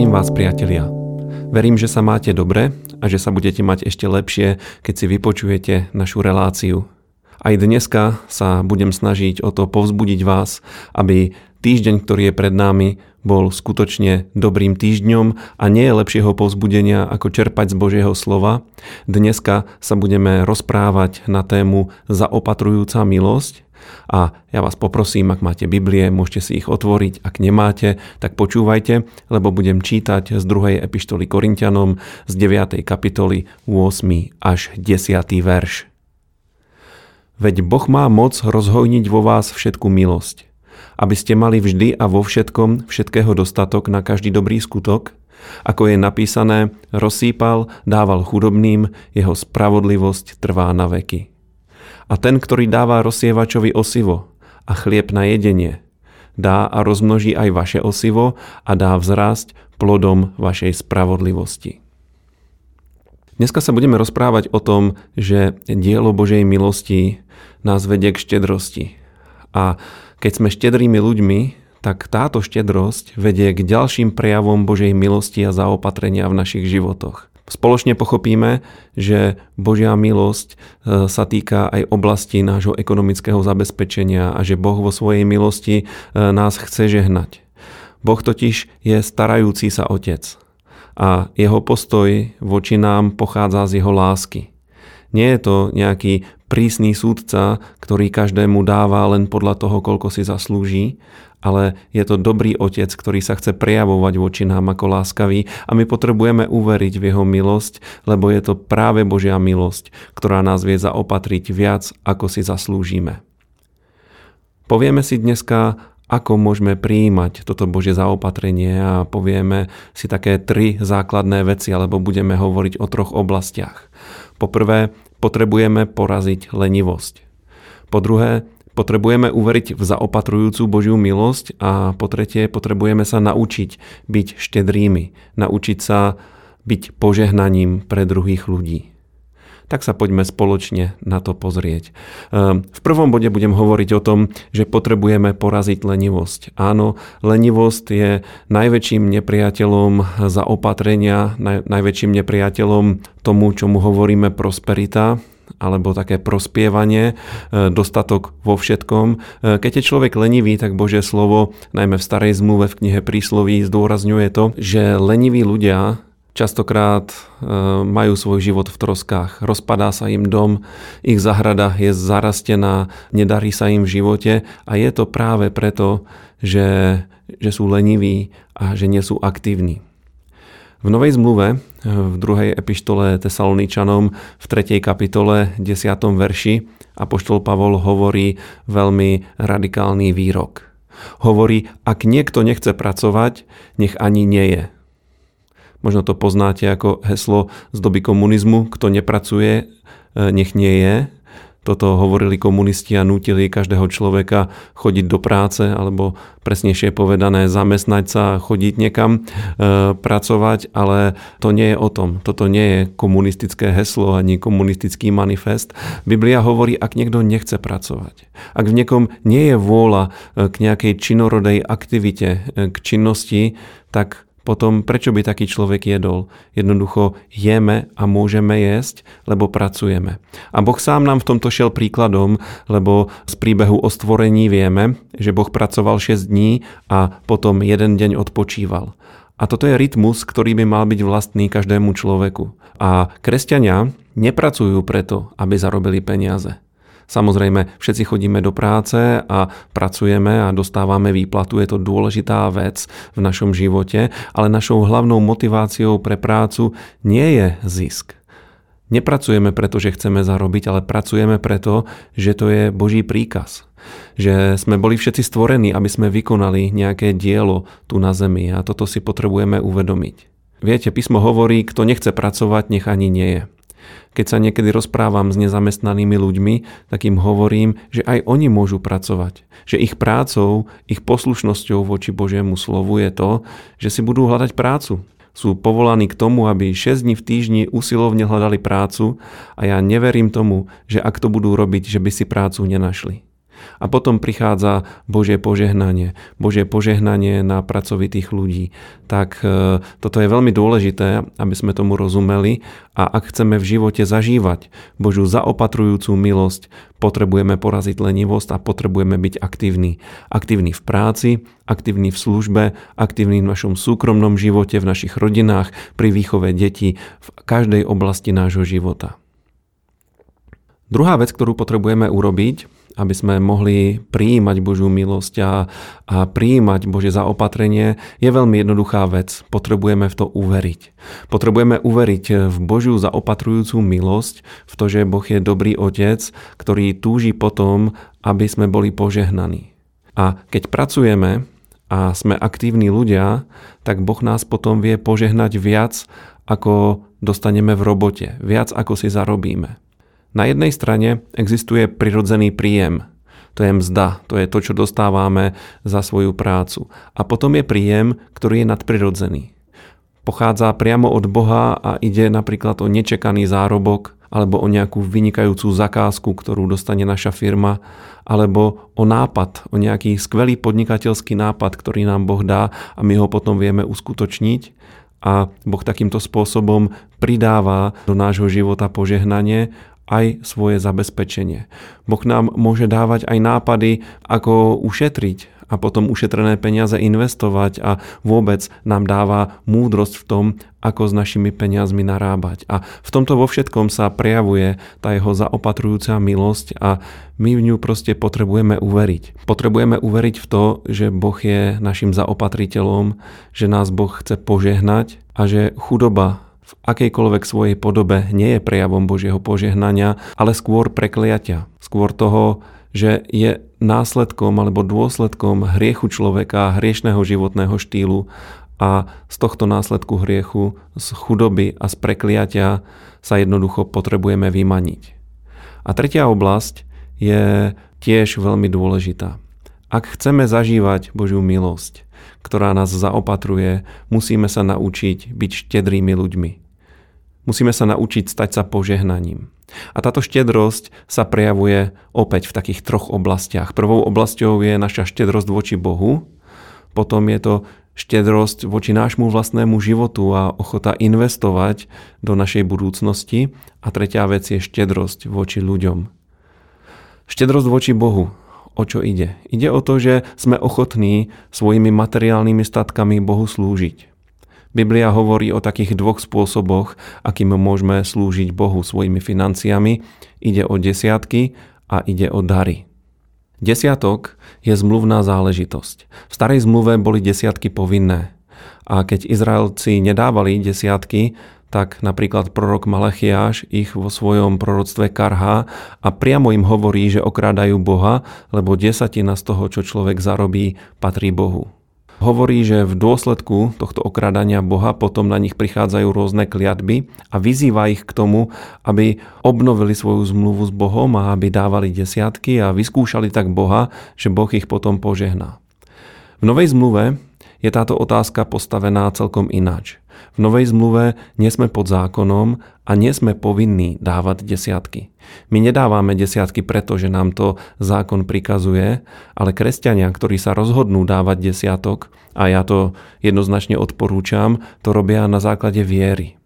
Zdravím vás, priatelia. Verím, že sa máte dobre a že sa budete mať ešte lepšie, keď si vypočujete našu reláciu. Aj dneska sa budem snažiť o to povzbudiť vás, aby týždeň, ktorý je pred nami, bol skutočne dobrým týždňom a nie je lepšieho povzbudenia ako čerpať z Božieho slova. Dneska sa budeme rozprávať na tému zaopatrujúca milosť a ja vás poprosím, ak máte Biblie, môžete si ich otvoriť. Ak nemáte, tak počúvajte, lebo budem čítať z druhej epištoly Korintianom z 9. kapitoly 8. až 10. verš. Veď Boh má moc rozhojniť vo vás všetku milosť, aby ste mali vždy a vo všetkom všetkého dostatok na každý dobrý skutok, ako je napísané, rozsýpal, dával chudobným, jeho spravodlivosť trvá na veky. A ten, ktorý dáva rozsievačovi osivo a chlieb na jedenie, dá a rozmnoží aj vaše osivo a dá vzrásť plodom vašej spravodlivosti. Dneska sa budeme rozprávať o tom, že dielo Božej milosti nás vedie k štedrosti. A keď sme štedrými ľuďmi, tak táto štedrosť vedie k ďalším prejavom Božej milosti a zaopatrenia v našich životoch. Spoločne pochopíme, že Božia milosť e, sa týka aj oblasti nášho ekonomického zabezpečenia a že Boh vo svojej milosti e, nás chce žehnať. Boh totiž je starajúci sa otec a jeho postoj voči nám pochádza z jeho lásky. Nie je to nejaký prísny súdca, ktorý každému dáva len podľa toho, koľko si zaslúži, ale je to dobrý otec, ktorý sa chce prejavovať voči nám ako láskavý a my potrebujeme uveriť v jeho milosť, lebo je to práve Božia milosť, ktorá nás vie zaopatriť viac, ako si zaslúžime. Povieme si dneska, ako môžeme prijímať toto Božie zaopatrenie a povieme si také tri základné veci, alebo budeme hovoriť o troch oblastiach. Poprvé, potrebujeme poraziť lenivosť. Po druhé, Potrebujeme uveriť v zaopatrujúcu Božiu milosť a po tretie potrebujeme sa naučiť byť štedrými, naučiť sa byť požehnaním pre druhých ľudí. Tak sa poďme spoločne na to pozrieť. Ehm, v prvom bode budem hovoriť o tom, že potrebujeme poraziť lenivosť. Áno, lenivosť je najväčším nepriateľom zaopatrenia, najväčším nepriateľom tomu, čomu hovoríme prosperita, alebo také prospievanie, e, dostatok vo všetkom. E, keď je človek lenivý, tak Božie slovo, najmä v starej zmluve v knihe prísloví, zdôrazňuje to, že leniví ľudia častokrát e, majú svoj život v troskách. Rozpadá sa im dom, ich zahrada je zarastená, nedarí sa im v živote a je to práve preto, že, že sú leniví a že nie sú aktívni. V Novej zmluve, v druhej epištole Tesaloničanom, v 3. kapitole, 10. verši, Apoštol Pavol hovorí veľmi radikálny výrok. Hovorí, ak niekto nechce pracovať, nech ani nie je. Možno to poznáte ako heslo z doby komunizmu, kto nepracuje, nech nie je. Toto hovorili komunisti a nutili každého človeka chodiť do práce, alebo presnejšie povedané zamestnať sa a chodiť niekam e, pracovať, ale to nie je o tom. Toto nie je komunistické heslo ani komunistický manifest. Biblia hovorí, ak niekto nechce pracovať. Ak v niekom nie je vôľa e, k nejakej činorodej aktivite, e, k činnosti, tak potom prečo by taký človek jedol? Jednoducho jeme a môžeme jesť, lebo pracujeme. A Boh sám nám v tomto šiel príkladom, lebo z príbehu o stvorení vieme, že Boh pracoval 6 dní a potom jeden deň odpočíval. A toto je rytmus, ktorý by mal byť vlastný každému človeku. A kresťania nepracujú preto, aby zarobili peniaze. Samozrejme, všetci chodíme do práce a pracujeme a dostávame výplatu, je to dôležitá vec v našom živote, ale našou hlavnou motiváciou pre prácu nie je zisk. Nepracujeme preto, že chceme zarobiť, ale pracujeme preto, že to je Boží príkaz. Že sme boli všetci stvorení, aby sme vykonali nejaké dielo tu na zemi a toto si potrebujeme uvedomiť. Viete, písmo hovorí, kto nechce pracovať, nech ani nie je. Keď sa niekedy rozprávam s nezamestnanými ľuďmi, tak im hovorím, že aj oni môžu pracovať. Že ich prácou, ich poslušnosťou voči Božiemu slovu je to, že si budú hľadať prácu. Sú povolaní k tomu, aby 6 dní v týždni usilovne hľadali prácu a ja neverím tomu, že ak to budú robiť, že by si prácu nenašli. A potom prichádza Božie požehnanie. Božie požehnanie na pracovitých ľudí. Tak e, toto je veľmi dôležité, aby sme tomu rozumeli a ak chceme v živote zažívať Božiu zaopatrujúcu milosť, potrebujeme poraziť lenivosť a potrebujeme byť aktívni. Aktívni v práci, aktívni v službe, aktívni v našom súkromnom živote, v našich rodinách, pri výchove detí, v každej oblasti nášho života. Druhá vec, ktorú potrebujeme urobiť, aby sme mohli prijímať Božiu milosť a, a prijímať Božie zaopatrenie, je veľmi jednoduchá vec. Potrebujeme v to uveriť. Potrebujeme uveriť v Božiu zaopatrujúcu milosť, v to, že Boh je dobrý otec, ktorý túži potom, aby sme boli požehnaní. A keď pracujeme a sme aktívni ľudia, tak Boh nás potom vie požehnať viac, ako dostaneme v robote, viac ako si zarobíme. Na jednej strane existuje prirodzený príjem. To je mzda, to je to, čo dostávame za svoju prácu. A potom je príjem, ktorý je nadprirodzený. Pochádza priamo od Boha a ide napríklad o nečekaný zárobok, alebo o nejakú vynikajúcu zakázku, ktorú dostane naša firma, alebo o nápad, o nejaký skvelý podnikateľský nápad, ktorý nám Boh dá a my ho potom vieme uskutočniť. A Boh takýmto spôsobom pridáva do nášho života požehnanie aj svoje zabezpečenie. Boh nám môže dávať aj nápady, ako ušetriť a potom ušetrené peniaze investovať a vôbec nám dáva múdrosť v tom, ako s našimi peniazmi narábať. A v tomto vo všetkom sa prejavuje tá jeho zaopatrujúca milosť a my v ňu proste potrebujeme uveriť. Potrebujeme uveriť v to, že Boh je našim zaopatriteľom, že nás Boh chce požehnať a že chudoba v akejkoľvek svojej podobe nie je prejavom Božieho požehnania, ale skôr prekliatia. Skôr toho, že je následkom alebo dôsledkom hriechu človeka, hriešného životného štýlu a z tohto následku hriechu, z chudoby a z prekliatia sa jednoducho potrebujeme vymaniť. A tretia oblasť je tiež veľmi dôležitá. Ak chceme zažívať Božiu milosť, ktorá nás zaopatruje, musíme sa naučiť byť štedrými ľuďmi. Musíme sa naučiť stať sa požehnaním. A táto štedrosť sa prejavuje opäť v takých troch oblastiach. Prvou oblasťou je naša štedrosť voči Bohu, potom je to štedrosť voči nášmu vlastnému životu a ochota investovať do našej budúcnosti a tretia vec je štedrosť voči ľuďom. Štedrosť voči Bohu o čo ide. Ide o to, že sme ochotní svojimi materiálnymi statkami Bohu slúžiť. Biblia hovorí o takých dvoch spôsoboch, akým môžeme slúžiť Bohu svojimi financiami. Ide o desiatky a ide o dary. Desiatok je zmluvná záležitosť. V starej zmluve boli desiatky povinné. A keď Izraelci nedávali desiatky, tak napríklad prorok Malachiáš ich vo svojom proroctve karhá a priamo im hovorí, že okrádajú Boha, lebo desatina z toho, čo človek zarobí, patrí Bohu. Hovorí, že v dôsledku tohto okrádania Boha potom na nich prichádzajú rôzne kliatby a vyzýva ich k tomu, aby obnovili svoju zmluvu s Bohom a aby dávali desiatky a vyskúšali tak Boha, že Boh ich potom požehná. V Novej zmluve je táto otázka postavená celkom ináč. V Novej zmluve nie sme pod zákonom a nie sme povinní dávať desiatky. My nedávame desiatky preto, že nám to zákon prikazuje, ale kresťania, ktorí sa rozhodnú dávať desiatok, a ja to jednoznačne odporúčam, to robia na základe viery.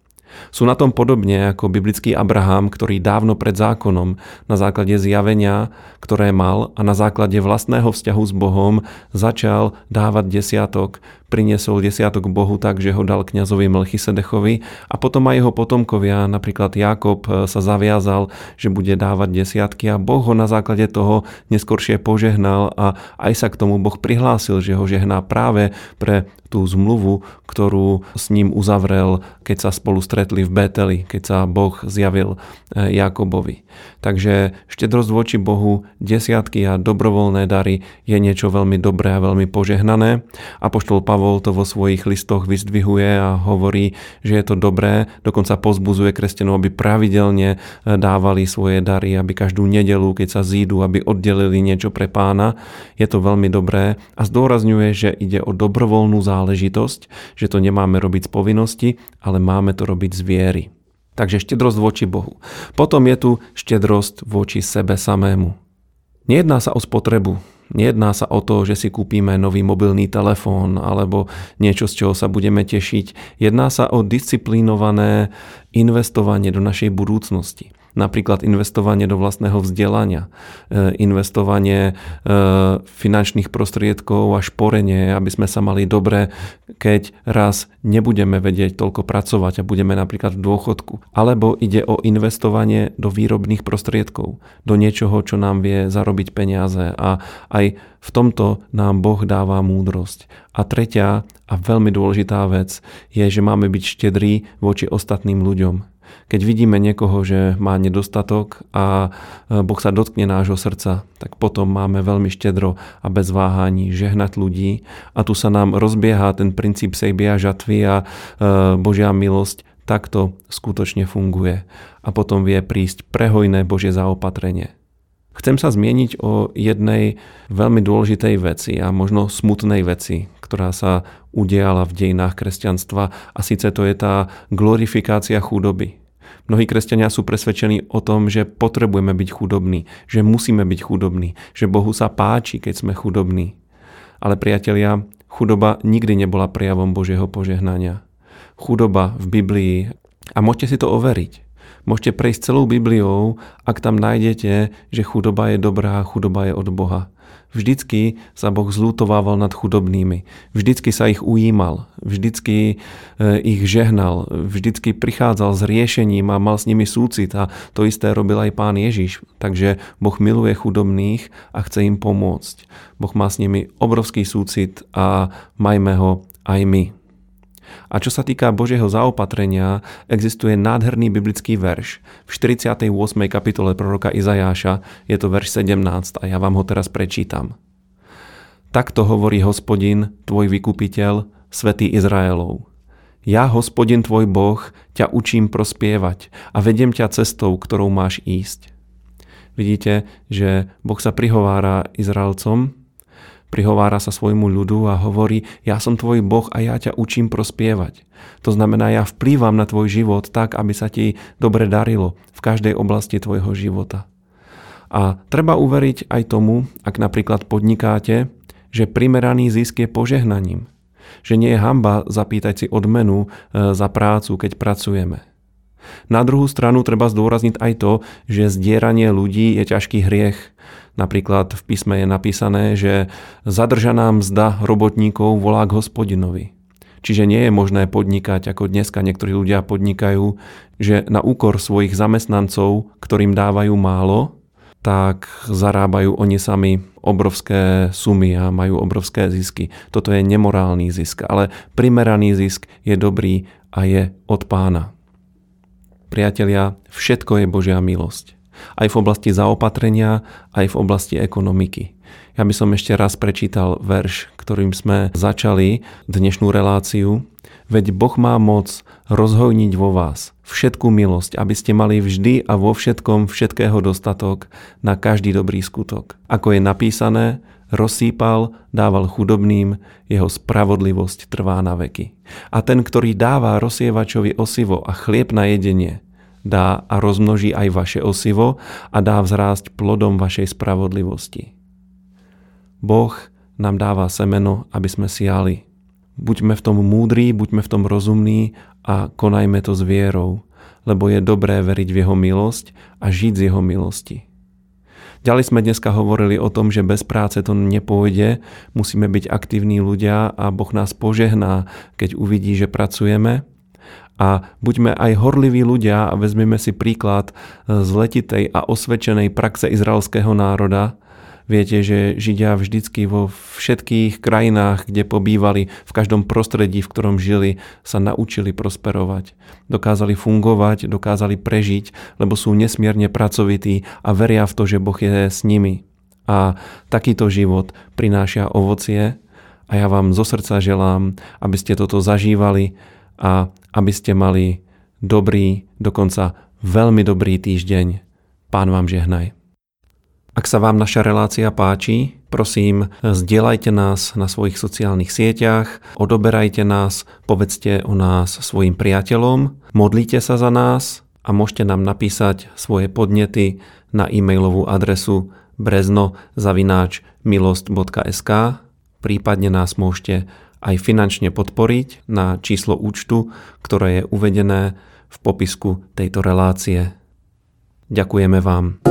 Sú na tom podobne ako biblický Abraham, ktorý dávno pred zákonom, na základe zjavenia, ktoré mal a na základe vlastného vzťahu s Bohom začal dávať desiatok, priniesol desiatok Bohu tak, že ho dal kňazovi Melchisedechovi a potom aj jeho potomkovia, napríklad Jakob e, sa zaviazal, že bude dávať desiatky a Boh ho na základe toho neskoršie požehnal a aj sa k tomu Boh prihlásil, že ho žehná práve pre tú zmluvu, ktorú s ním uzavrel, keď sa spolu stretli v Beteli, keď sa Boh zjavil e, Jakobovi. Takže štedrosť voči Bohu, desiatky a dobrovoľné dary je niečo veľmi dobré a veľmi požehnané. A poštol Pavol to vo svojich listoch vyzdvihuje a hovorí, že je to dobré, dokonca pozbuzuje kresťanov, aby pravidelne e, dávali svoje dary, aby každú nedelu, keď sa zídu, aby oddelili niečo pre pána. Je to veľmi dobré a zdôrazňuje, že ide o dobrovoľnú záležitosť, že to nemáme robiť z povinnosti, ale máme to robiť z viery. Takže štedrosť voči Bohu. Potom je tu štedrosť voči sebe samému. Nejedná sa o spotrebu, Nejedná sa o to, že si kúpime nový mobilný telefón alebo niečo, z čoho sa budeme tešiť. Jedná sa o disciplinované investovanie do našej budúcnosti napríklad investovanie do vlastného vzdelania, e, investovanie e, finančných prostriedkov a šporenie, aby sme sa mali dobre, keď raz nebudeme vedieť toľko pracovať a budeme napríklad v dôchodku. Alebo ide o investovanie do výrobných prostriedkov, do niečoho, čo nám vie zarobiť peniaze a aj v tomto nám Boh dáva múdrosť. A tretia a veľmi dôležitá vec je, že máme byť štedrí voči ostatným ľuďom. Keď vidíme niekoho, že má nedostatok a e, Boh sa dotkne nášho srdca, tak potom máme veľmi štedro a bez váhaní žehnať ľudí. A tu sa nám rozbieha ten princíp sejbia žatvy a e, Božia milosť takto skutočne funguje. A potom vie prísť prehojné Božie zaopatrenie. Chcem sa zmieniť o jednej veľmi dôležitej veci a možno smutnej veci, ktorá sa udiala v dejinách kresťanstva a síce to je tá glorifikácia chudoby. Mnohí kresťania sú presvedčení o tom, že potrebujeme byť chudobní, že musíme byť chudobní, že Bohu sa páči, keď sme chudobní. Ale priatelia, chudoba nikdy nebola prejavom Božieho požehnania. Chudoba v Biblii, a môžete si to overiť, Môžete prejsť celou Bibliou, ak tam nájdete, že chudoba je dobrá, chudoba je od Boha. Vždycky sa Boh zlutovával nad chudobnými. Vždycky sa ich ujímal. Vždycky e, ich žehnal. Vždycky prichádzal s riešením a mal s nimi súcit. A to isté robil aj pán Ježiš. Takže Boh miluje chudobných a chce im pomôcť. Boh má s nimi obrovský súcit a majme ho aj my. A čo sa týka Božieho zaopatrenia, existuje nádherný biblický verš. V 48. kapitole proroka Izajáša je to verš 17 a ja vám ho teraz prečítam. Takto hovorí hospodin, tvoj vykupiteľ, svätý Izraelov. Ja, hospodin tvoj Boh, ťa učím prospievať a vediem ťa cestou, ktorou máš ísť. Vidíte, že Boh sa prihovára Izraelcom, prihovára sa svojmu ľudu a hovorí, ja som tvoj Boh a ja ťa učím prospievať. To znamená, ja vplývam na tvoj život tak, aby sa ti dobre darilo v každej oblasti tvojho života. A treba uveriť aj tomu, ak napríklad podnikáte, že primeraný zisk je požehnaním. Že nie je hamba zapýtať si odmenu e, za prácu, keď pracujeme. Na druhú stranu treba zdôrazniť aj to, že zdieranie ľudí je ťažký hriech Napríklad v písme je napísané, že zadržaná mzda robotníkov volá k hospodinovi. Čiže nie je možné podnikať, ako dneska niektorí ľudia podnikajú, že na úkor svojich zamestnancov, ktorým dávajú málo, tak zarábajú oni sami obrovské sumy a majú obrovské zisky. Toto je nemorálny zisk, ale primeraný zisk je dobrý a je od pána. Priatelia, všetko je Božia milosť aj v oblasti zaopatrenia, aj v oblasti ekonomiky. Ja by som ešte raz prečítal verš, ktorým sme začali dnešnú reláciu. Veď Boh má moc rozhojniť vo vás všetkú milosť, aby ste mali vždy a vo všetkom všetkého dostatok na každý dobrý skutok. Ako je napísané, rozsýpal, dával chudobným, jeho spravodlivosť trvá na veky. A ten, ktorý dáva rozsievačovi osivo a chlieb na jedenie, dá a rozmnoží aj vaše osivo a dá vzrásť plodom vašej spravodlivosti. Boh nám dáva semeno, aby sme siali. Buďme v tom múdri, buďme v tom rozumní a konajme to s vierou, lebo je dobré veriť v Jeho milosť a žiť z Jeho milosti. Ďalej sme dneska hovorili o tom, že bez práce to nepôjde, musíme byť aktívni ľudia a Boh nás požehná, keď uvidí, že pracujeme a buďme aj horliví ľudia a vezmeme si príklad z letitej a osvedčenej praxe izraelského národa. Viete, že Židia vždycky vo všetkých krajinách, kde pobývali, v každom prostredí, v ktorom žili, sa naučili prosperovať. Dokázali fungovať, dokázali prežiť, lebo sú nesmierne pracovití a veria v to, že Boh je s nimi. A takýto život prináša ovocie a ja vám zo srdca želám, aby ste toto zažívali, a aby ste mali dobrý, dokonca veľmi dobrý týždeň. Pán vám žehnaj. Ak sa vám naša relácia páči, prosím, zdieľajte nás na svojich sociálnych sieťach, odoberajte nás, povedzte o nás svojim priateľom, modlite sa za nás a môžete nám napísať svoje podnety na e-mailovú adresu brezno zavináč milost.sk prípadne nás môžete aj finančne podporiť na číslo účtu, ktoré je uvedené v popisku tejto relácie. Ďakujeme vám.